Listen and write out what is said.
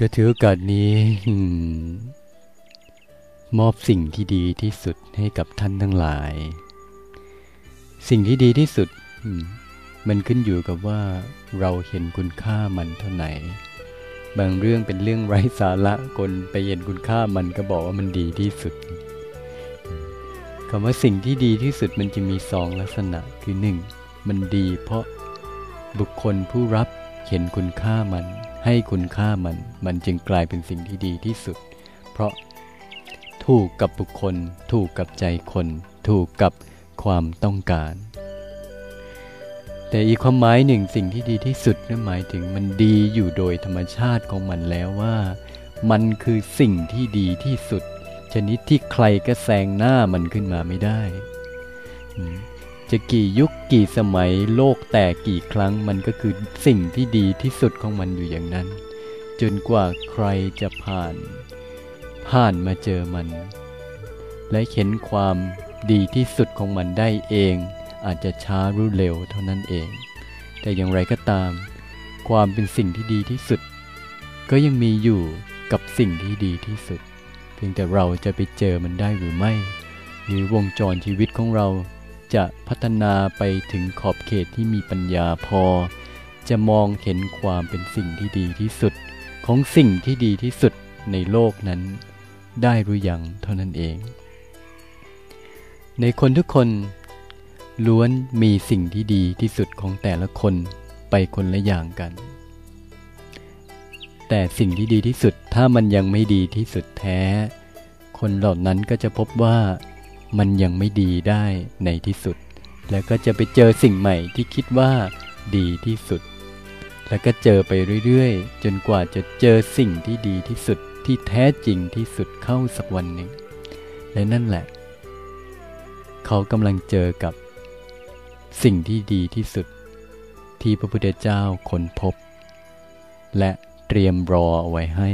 ก็ถือโอกาสนี้มอบสิ่งที่ดีที่สุดให้กับท่านทั้งหลาย สิ่งที่ดีที่สุด มันขึ้นอยู่กับว่าเราเห็นคุณค่ามันเท่าไหร่บางเรื่องเป็นเรื่องไร้สาระคนไปเห็นคุณค่ามันก็บอกว่ามันดีที่สุดคำว่าสิ่งที่ดีที่สุดมันจะมีสองลักษณะคือหนึ่งมันดีเพราะบุคคลผู้รับเห็นคุณค่ามัน ให้คุณค่ามัน มันจึงกลายเป็นสิ่งที่ดีที่สุด เพราะถูกกับบุคคล ถูกกับใจคน ถูกกับความต้องการ แต่อีกความหมายหนึ่งสิ่งที่ดีที่สุดนั่นหมายถึงมันดีอยู่โดยธรรมชาติของมันแล้วว่า มันคือสิ่งที่ดีที่สุด ชนิดที่ใครก็แซงหน้ามันขึ้นมาไม่ได้ จะกี่ยุคกี่สมัยโลกแตกกี่ครั้งมันก็คือสิ่งที่ดีที่สุดของมันอยู่อย่างนั้น จนกว่าใครจะผ่าน ผ่านมาเจอมัน และเห็นความดีที่สุดของมันได้เอง อาจจะช้าหรือเร็วเท่านั้นเอง แต่อย่างไรก็ตาม ความเป็นสิ่งที่ดีที่สุด ก็ยังมีอยู่กับสิ่งที่ดีที่สุด เพียงแต่เราจะไปเจอมันได้หรือไม่ หรือวงจรชีวิตของเรา จะพัฒนาไปถึงขอบเขตที่มีปัญญาพอ จะมองเห็นความเป็นสิ่งที่ดีที่สุด ของสิ่งที่ดีที่สุดในโลกนั้น ได้หรือยังเท่านั้นเอง ในคนทุกคน ล้วนมีสิ่งที่ดีที่สุดของแต่ละคนไปคนละอย่างกัน แต่สิ่งที่ดีที่สุดถ้ามันยังไม่ดีที่สุดแท้ คนเหล่านั้นก็จะพบว่า มันยังไม่ดีได้ในที่สุด แล้วก็จะไปเจอสิ่งใหม่ที่คิดว่าดีที่สุด แล้วก็เจอไปเรื่อยๆ จนกว่าจะเจอสิ่งที่ดีที่สุดที่แท้จริงที่สุดเข้าสักวันหนึ่ง และนั่นแหละ เขากำลังเจอกับสิ่งที่ดีที่สุด ที่พระพุทธเจ้าค้นพบ และเตรียมรอเอาไว้ให้